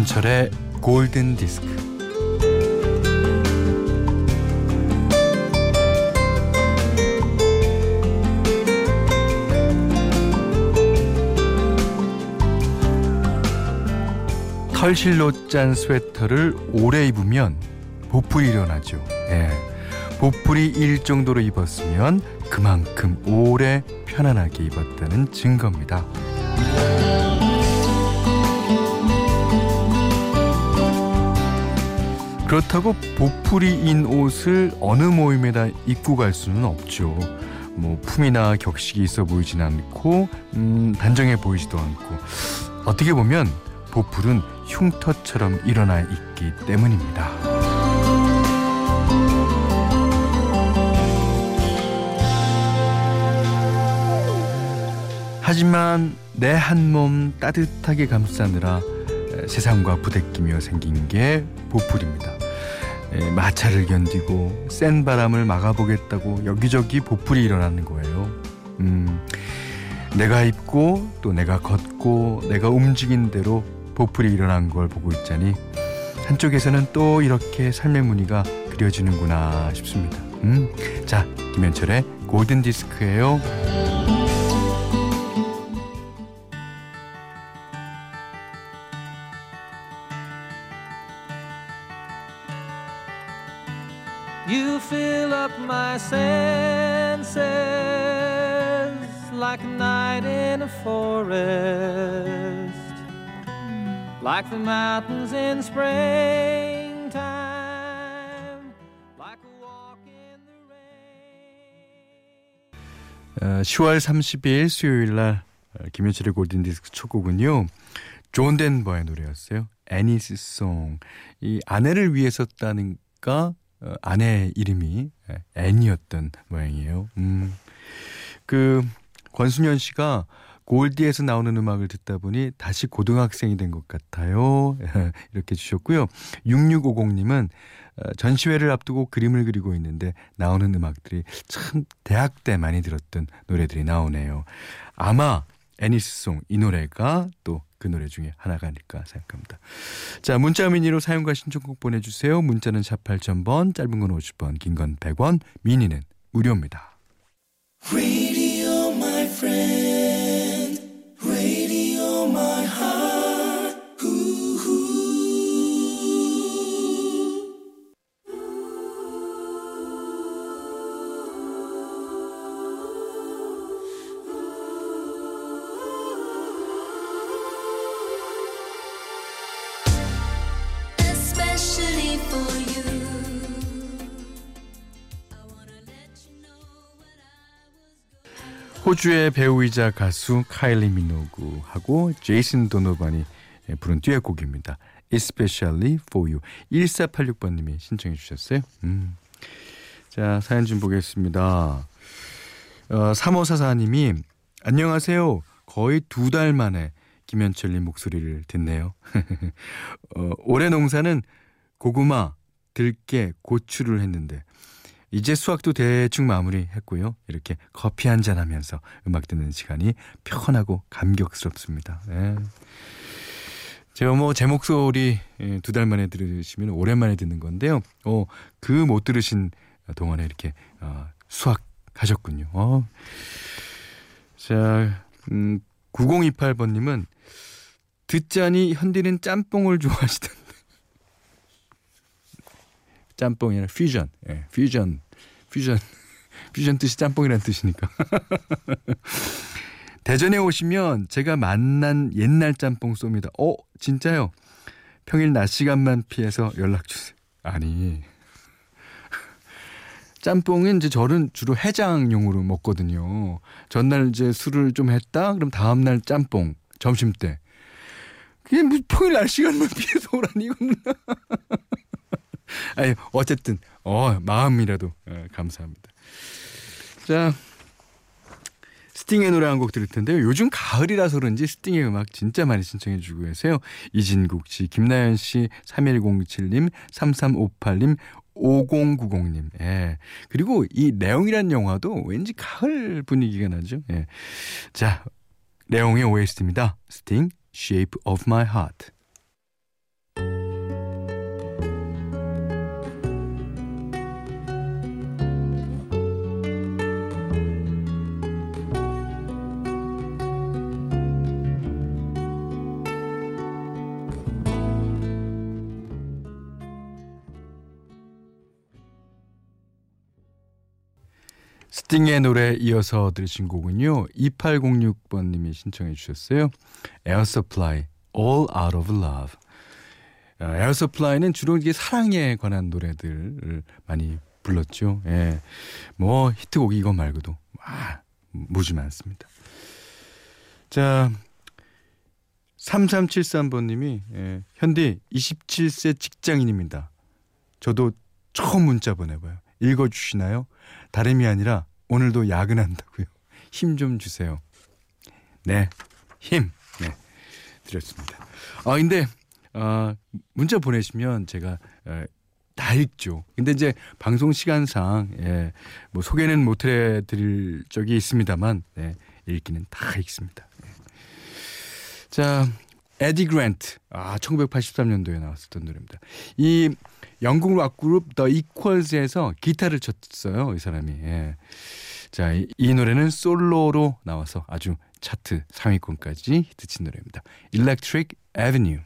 김현철의 골든 디스크. 털실로 짠 스웨터를 오래 입으면 보풀이 일어나죠. 예. 보풀이 일 정도로 입었으면 그만큼 오래 편안하게 입었다는 증거입니다. 그렇다고 보풀이인 옷을 어느 모임에다 입고 갈 수는 없죠. 뭐 품이나 격식이 있어 보이진 않고 음, 단정해 보이지도 않고 어떻게 보면 보풀은 흉터처럼 일어나 있기 때문입니다. 하지만 내 한 몸 따뜻하게 감싸느라 세상과 부대끼며 생긴 게 보풀입니다. 마찰을 견디고 센 바람을 막아보겠다고 여기저기 보풀이 일어나는 거예요. 음, 내가 입고 또 내가 걷고 내가 움직인 대로 보풀이 일어난 걸 보고 있자니 한쪽에서는 또 이렇게 삶의 무늬가 그려지는구나 싶습니다. 음, 자 김현철의 골든 디스크예요. Like the mountains in springtime, like a walk in the rain. 어, 10월 30일 수요일 날 김현철의 골든 디스크 첫 곡은요. 존 덴버의 노래였어요. Annie's Song. 이 아내를 위해 썼다는가 어, 아내 이름이 앤이었던 모양이에요. 음. 그 권순현 씨가 골디에서 나오는 음악을 듣다 보니 다시 고등학생이 된 것 같아요. 이렇게 주셨고요. 6650님은 어, 전시회를 앞두고 그림을 그리고 있는데 나오는 음악들이 참 대학 때 많이 들었던 노래들이 나오네요. 아마 애니스송 이 노래가 또 그 노래 중에 하나가 아닐까 생각합니다. 자 문자 미니로 사용과 신청곡 보내주세요. 문자는 샵 8000번 짧은 건 50원 긴 건 100원 미니는 무료입니다. 호주의 배우이자 가수 카일리 미노그하고 제이슨 도노반이 부른 듀엣 곡입니다. Especially for you. 1486번님이 신청해 주셨어요. 음. 자, 사연 좀 보겠습니다. 어, 3544님이 안녕하세요. 거의 두 달 만에 김현철님 목소리를 듣네요. 어, 올해 농사는 고구마, 들깨, 고추를 했는데 이제 수학도 대충 마무리했고요. 이렇게 커피 한 잔 하면서 음악 듣는 시간이 편하고 감격스럽습니다. 네. 제가 뭐 제 목소리 예, 두달 만에 들으시면 오랜만에 듣는 건데요. 어, 그 못 들으신 동안에 이렇게 어, 수학 하셨군요. 어. 자, 음, 9028번님은 듣자니 현디는 짬뽕을 좋아하시던 짬뽕이 아니라 퓨전. 예, 퓨전. 퓨전. 퓨전 뜻이 짬뽕이라는 뜻이니까. 대전에 오시면 제가 만난 옛날 짬뽕 쏩니다. 어, 진짜요? 평일 낮 시간만 피해서 연락 주세요. 아니. 짬뽕은 이제 저는 주로 해장용으로 먹거든요. 전날 이제 술을 좀 했다? 그럼 다음날 짬뽕, 점심 때. 그게 뭐 평일 날 시간만 피해서 오라니, 이거는. 아니 어쨌든 어 마음이라도 어, 감사합니다. 자 스팅의 노래 한 곡 들을 텐데요. 요즘 가을이라서 그런지 스팅의 음악 진짜 많이 신청해 주고 계세요. 이진국 씨, 김나연 씨, 3107님, 3358님, 5090님. 예. 그리고 이 레옹이란 영화도 왠지 가을 분위기가 나죠. 예. 자, 레옹의 OST입니다. 스팅, Shape of My Heart. 스팅의 노래 이어서 들으신 곡은요. 2806번님이 신청해 주셨어요. Supply, All Out of Love. Air Supply는 주로 이게 사랑에 관한 노래들을 많이 불렀죠. 예. 뭐 히트곡이 이거 말고도 와, 무지 많습니다. 자, 3373번님이 예, 현디 27세 직장인입니다. 저도 처음 문자 보내봐요. 읽어주시나요? 다름이 아니라 오늘도 야근한다고요. 힘 좀 주세요. 네, 힘. 네, 드렸습니다. 아 근데 어, 문자 보내시면 제가 어, 다 읽죠. 근데 이제 방송 시간상 예, 뭐 소개는 못 해드릴 적이 있습니다만 네, 읽기는 다 읽습니다. 네. 자, 에디 그랜트. 아, 1983년도에 나왔었던 노래입니다. 이 영국 락 그룹 더 이퀄즈에서 기타를 쳤어요. 이 사람이. 예. 자, 이, 이, 노래는 솔로로 나와서 아주 차트 상위권까지 히트친 노래입니다. Electric Avenue.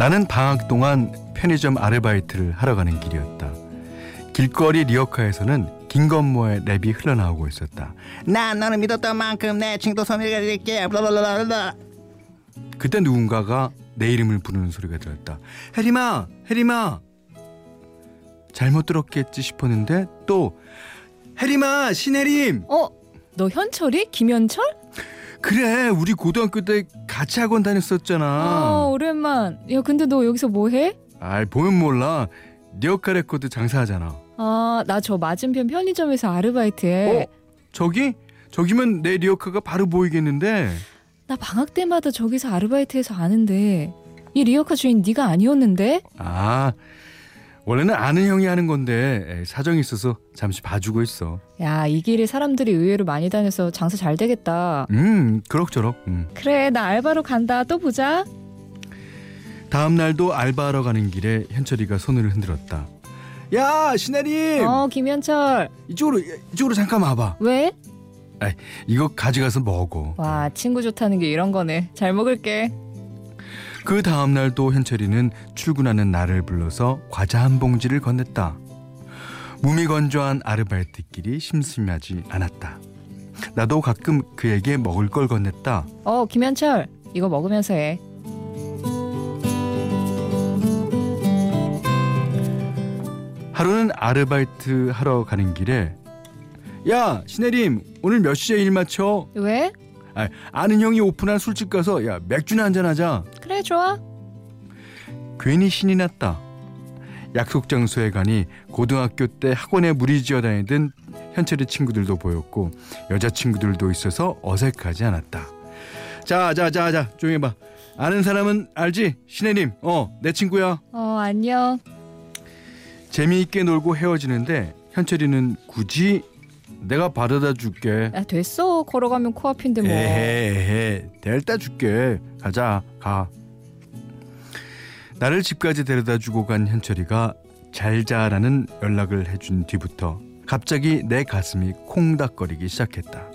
나는 방학 동안 편의점 아르바이트를 하러 가는 길이었다. 길거리 리어카에서는 김건모의 랩이 흘러나오고 있었다. 난 너를 믿었던 만큼 내 친구도 소개해드릴게. 블라블라블라. 그때 누군가가 내 이름을 부르는 소리가 들었다. 혜림아, 혜림아. 잘못 들었겠지 싶었는데 또 혜림아, 신혜림. 어, 너 현철이? 김현철? 그래 우리 고등학교 때 같이 학원 다녔었잖아 아 오랜만 야 근데 너 여기서 뭐해? 아이 보면 몰라 리어카 레코드 장사하잖아 아 나 저 맞은편 편의점에서 아르바이트해 어? 저기? 저기면 내 리어카가 바로 보이겠는데 나 방학 때마다 저기서 아르바이트해서 아는데 이 리어카 주인 네가 아니었는데? 아 원래는 아는 형이 하는 건데 사정이 있어서 잠시 봐주고 있어. 야, 이 길에 사람들이 의외로 많이 다녀서 장사 잘 되겠다. 음, 그럭저럭. 음. 그래, 나 알바로 간다. 또 보자. 다음 날도 알바하러 가는 길에 현철이가 손을 흔들었다. 야, 신혜림. 어, 김현철. 이쪽으로 이쪽으로 잠깐 와봐. 왜? 아, 이거 가져가서 먹어. 와, 친구 좋다는 게 이런 거네. 잘 먹을게. 그 다음 날도 현철이는 출근하는 나를 불러서 과자 한 봉지를 건넸다. 무미건조한 아르바이트끼리 심심하지 않았다. 나도 가끔 그에게 먹을 걸 건넸다. 어, 김현철, 이거 먹으면서 해. 하루는 아르바이트 하러 가는 길에 야 신혜림 오늘 몇 시에 일 마쳐? 왜? 아, 아는 형이 오픈한 술집 가서 야 맥주나 한잔 하자. 그래 좋아. 괜히 신이 났다. 약속 장소에 가니 고등학교 때 학원에 무리지어 다니던 현철의 친구들도 보였고 여자 친구들도 있어서 어색하지 않았다. 자, 자, 자, 자, 조용히 봐. 아는 사람은 알지? 신혜님, 어, 내 친구야. 어, 안녕. 재미있게 놀고 헤어지는데 현철이는 굳이 내가 바르다 줄게. 야 됐어 걸어가면 코앞인데 뭐. 에헤, 데려다 줄게. 가자, 가. 나를 집까지 데려다 주고 간 현철이가 잘 자라는 연락을 해준 뒤부터 갑자기 내 가슴이 콩닥거리기 시작했다.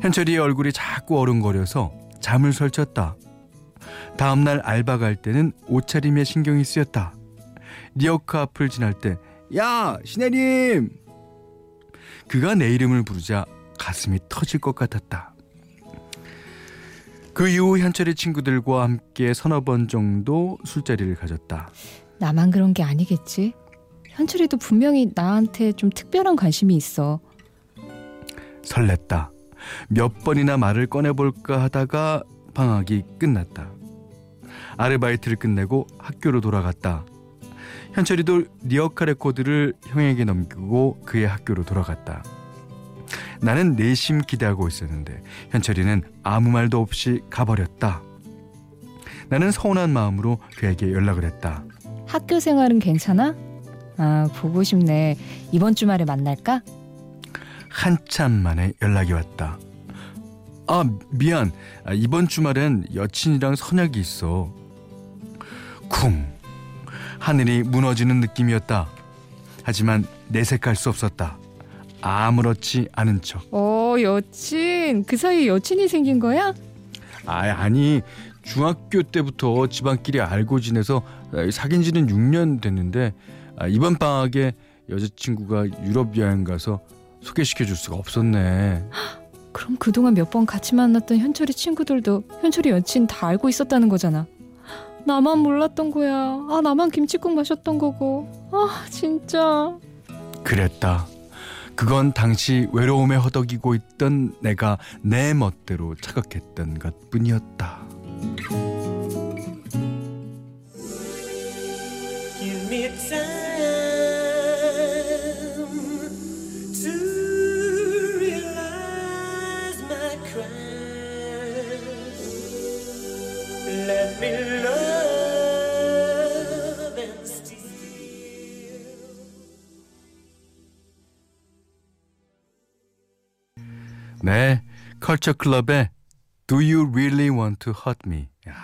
현철이의 얼굴이 자꾸 어른거려서 잠을 설쳤다. 다음날 알바 갈 때는 옷차림에 신경이 쓰였다. 리어카 앞을 지날 때, 야, 신혜님! 그가 내 이름을 부르자 가슴이 터질 것 같았다. 그 이후 현철의 친구들과 함께 서너 번 정도 술자리를 가졌다. 나만 그런 게 아니겠지? 현철이도 분명히 나한테 좀 특별한 관심이 있어. 설렜다. 몇 번이나 말을 꺼내볼까 하다가 방학이 끝났다. 아르바이트를 끝내고 학교로 돌아갔다. 현철이도 리어카 레코드를 형에게 넘기고 그의 학교로 돌아갔다. 나는 내심 기대하고 있었는데 현철이는 아무 말도 없이 가버렸다. 나는 서운한 마음으로 그에게 연락을 했다. 학교 생활은 괜찮아? 아, 보고 싶네. 이번 주말에 만날까? 한참 만에 연락이 왔다. 아, 미안. 아, 이번 주말엔 여친이랑 선약이 있어. 쿵. 하늘이 무너지는 느낌이었다. 하지만 내색할 수 없었다. 아무렇지 않은 척. 어, 여친. 그 사이에 여친이 생긴 거야? 아, 아니 중학교 때부터 집안끼리 알고 지내서 사귄 지는 6년 됐는데 아, 이번 방학에 여자친구가 유럽 여행 가서 소개시켜 줄 수가 없었네. 그럼 그동안 몇 번 같이 만났던 현철이 친구들도 현철이 여친 다 알고 있었다는 거잖아. 나만 몰랐던 거야. 아, 나만 김치국 마셨던 거고. 아, 진짜. 그랬다. 그건 당시 외로움에 허덕이고 있던 내가 내 멋대로 착각했던 것 뿐이었다. 네, 컬처 클럽의 Do You Really Want to Hurt Me? 야,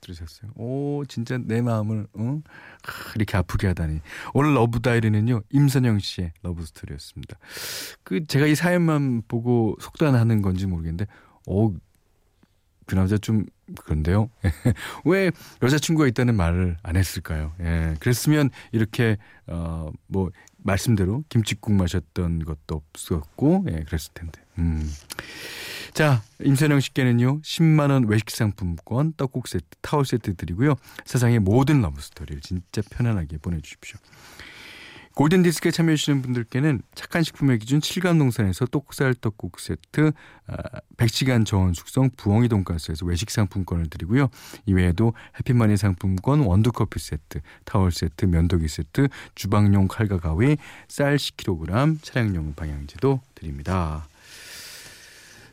들으셨어요? 오, 진짜 내 마음을 어? 하, 이렇게 아프게 하다니. 오늘 러브 다이어리는요 임선영 씨의 러브 스토리였습니다. 그 제가 이 사연만 보고 속단하는 건지 모르겠는데, 어, 그 남자 좀 그런데요. 왜 여자친구가 있다는 말을 안 했을까요? 예, 그랬으면 이렇게 어뭐 말씀대로 김치국 마셨던 것도 없었고, 예, 그랬을 텐데. 음. 자, 임선영 씨께는요, 10만 원 외식 상품권, 떡국 세트, 타월 세트 드리고요. 세상의 모든 러브 스토리를 진짜 편안하게 보내 주십시오. 골든 디스크에 참여해 주시는 분들께는 착한 식품의 기준 칠갑농산에서 똑살 떡국 세트, 아, 100시간 저온 숙성 부엉이 돈가스에서 외식 상품권을 드리고요. 이외에도 해피머니 상품권, 원두 커피 세트, 타월 세트, 면도기 세트, 주방용 칼과 가위, 쌀 10kg, 차량용 방향제도 드립니다.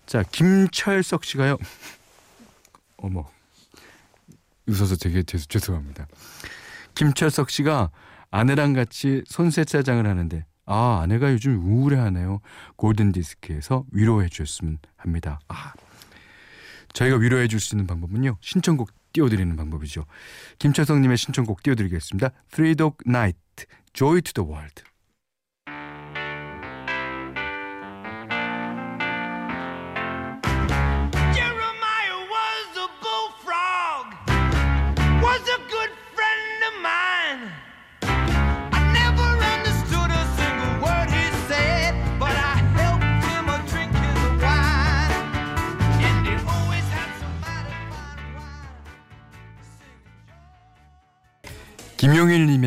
자, 김철석 씨가요. 어머. 웃어서 되게 죄, 죄송합니다. 김철석 씨가 아내랑 같이 손세차장을 하는데 아 아내가 요즘 우울해하네요. 골든 디스크에서 위로해 주셨으면 합니다. 아 저희가 위로해 줄 수 있는 방법은요 신청곡 띄워드리는 방법이죠. 김철성 님의 신청곡 띄워드리겠습니다. Three Dog Night, Joy to the World.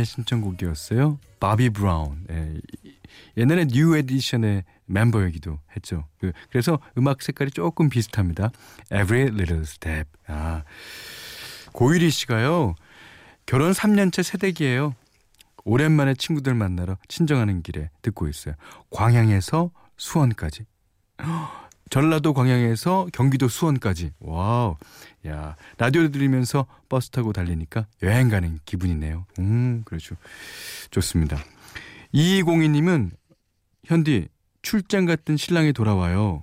님의 신청곡이었어요. 바비 브라운. 예, 이- 옛날에 뉴 에디션의 멤버이기도 했죠. 그, 그래서 음악 색깔이 조금 비슷합니다. Every Little Step. 아, 고유리 씨가요. 결혼 3년째 새댁이에요. 오랜만에 친구들 만나러 친정 가는 길에 듣고 있어요. 광양에서 수원까지. 전라도 광양에서 경기도 수원까지. Wow. 야, 라디오 들으면서 버스 타고 달리니까 여행 가는 기분이네요. 음, 그렇죠. 좋습니다. 2202님은 현디 출장 갔던 신랑이 돌아와요.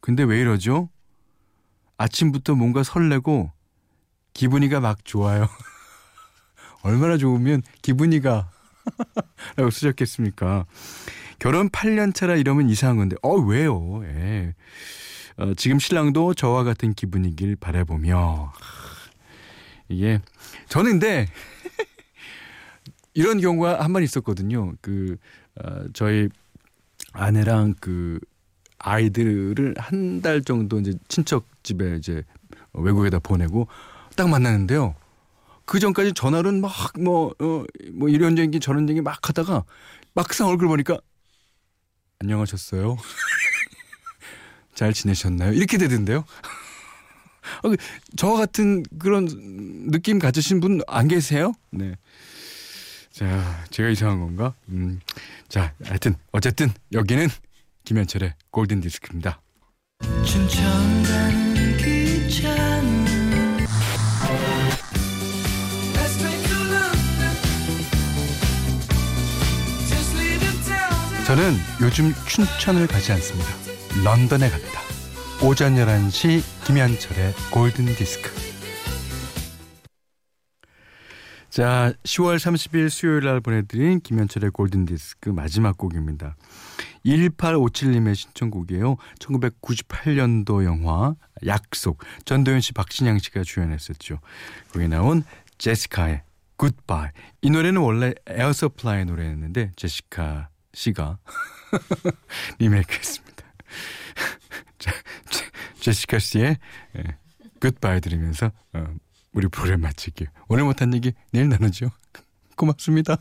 근데 왜 이러죠? 아침부터 뭔가 설레고 기분이가 막 좋아요. 얼마나 좋으면 기분이가 라고 쓰셨겠습니까? 결혼 8년 차라 이러면 이상한 건데, 어, 왜요? 예. 어, 지금 신랑도 저와 같은 기분이길 바라보며. 이게, 저는 근데, 이런 경우가 한 번 있었거든요. 그, 어, 저희 아내랑 그, 아이들을 한 달 정도 이제 친척 집에 이제 외국에다 보내고 딱 만나는데요. 그 전까지 전화로는 막 뭐, 어, 뭐 이런 얘기 저런 얘기 막 하다가 막상 얼굴 보니까 안녕하셨어요? 잘 지내셨나요? 이렇게 되던데요. 어, 그 저와 같은 그런 느낌 가지신 분 안 계세요? 네. 자, 제가 이상한 건가? 음. 자, 하여튼 어쨌든 여기는 김현철의 골든 디스크입니다. 저는 요즘 춘천을 가지 않습니다. 런던에 갑니다. 오전 11시 김현철의 골든 디스크. 자, 10월 30일 수요일 날 보내드린 김현철의 골든 디스크 마지막 곡입니다. 1857님의 신청곡이에요. 1998년도 영화 약속. 전도연 씨, 박신양 씨가 주연했었죠. 거기 나온 제시카의 굿바이. 이 노래는 원래 에어서플라이 노래였는데 제시카 씨가 리메이크했습니다. 제시카 씨의 예, 굿바이 들으면서 어, 우리 프로그램 마칠게요. 오늘 못한 얘기 내일 나누죠. 고맙습니다.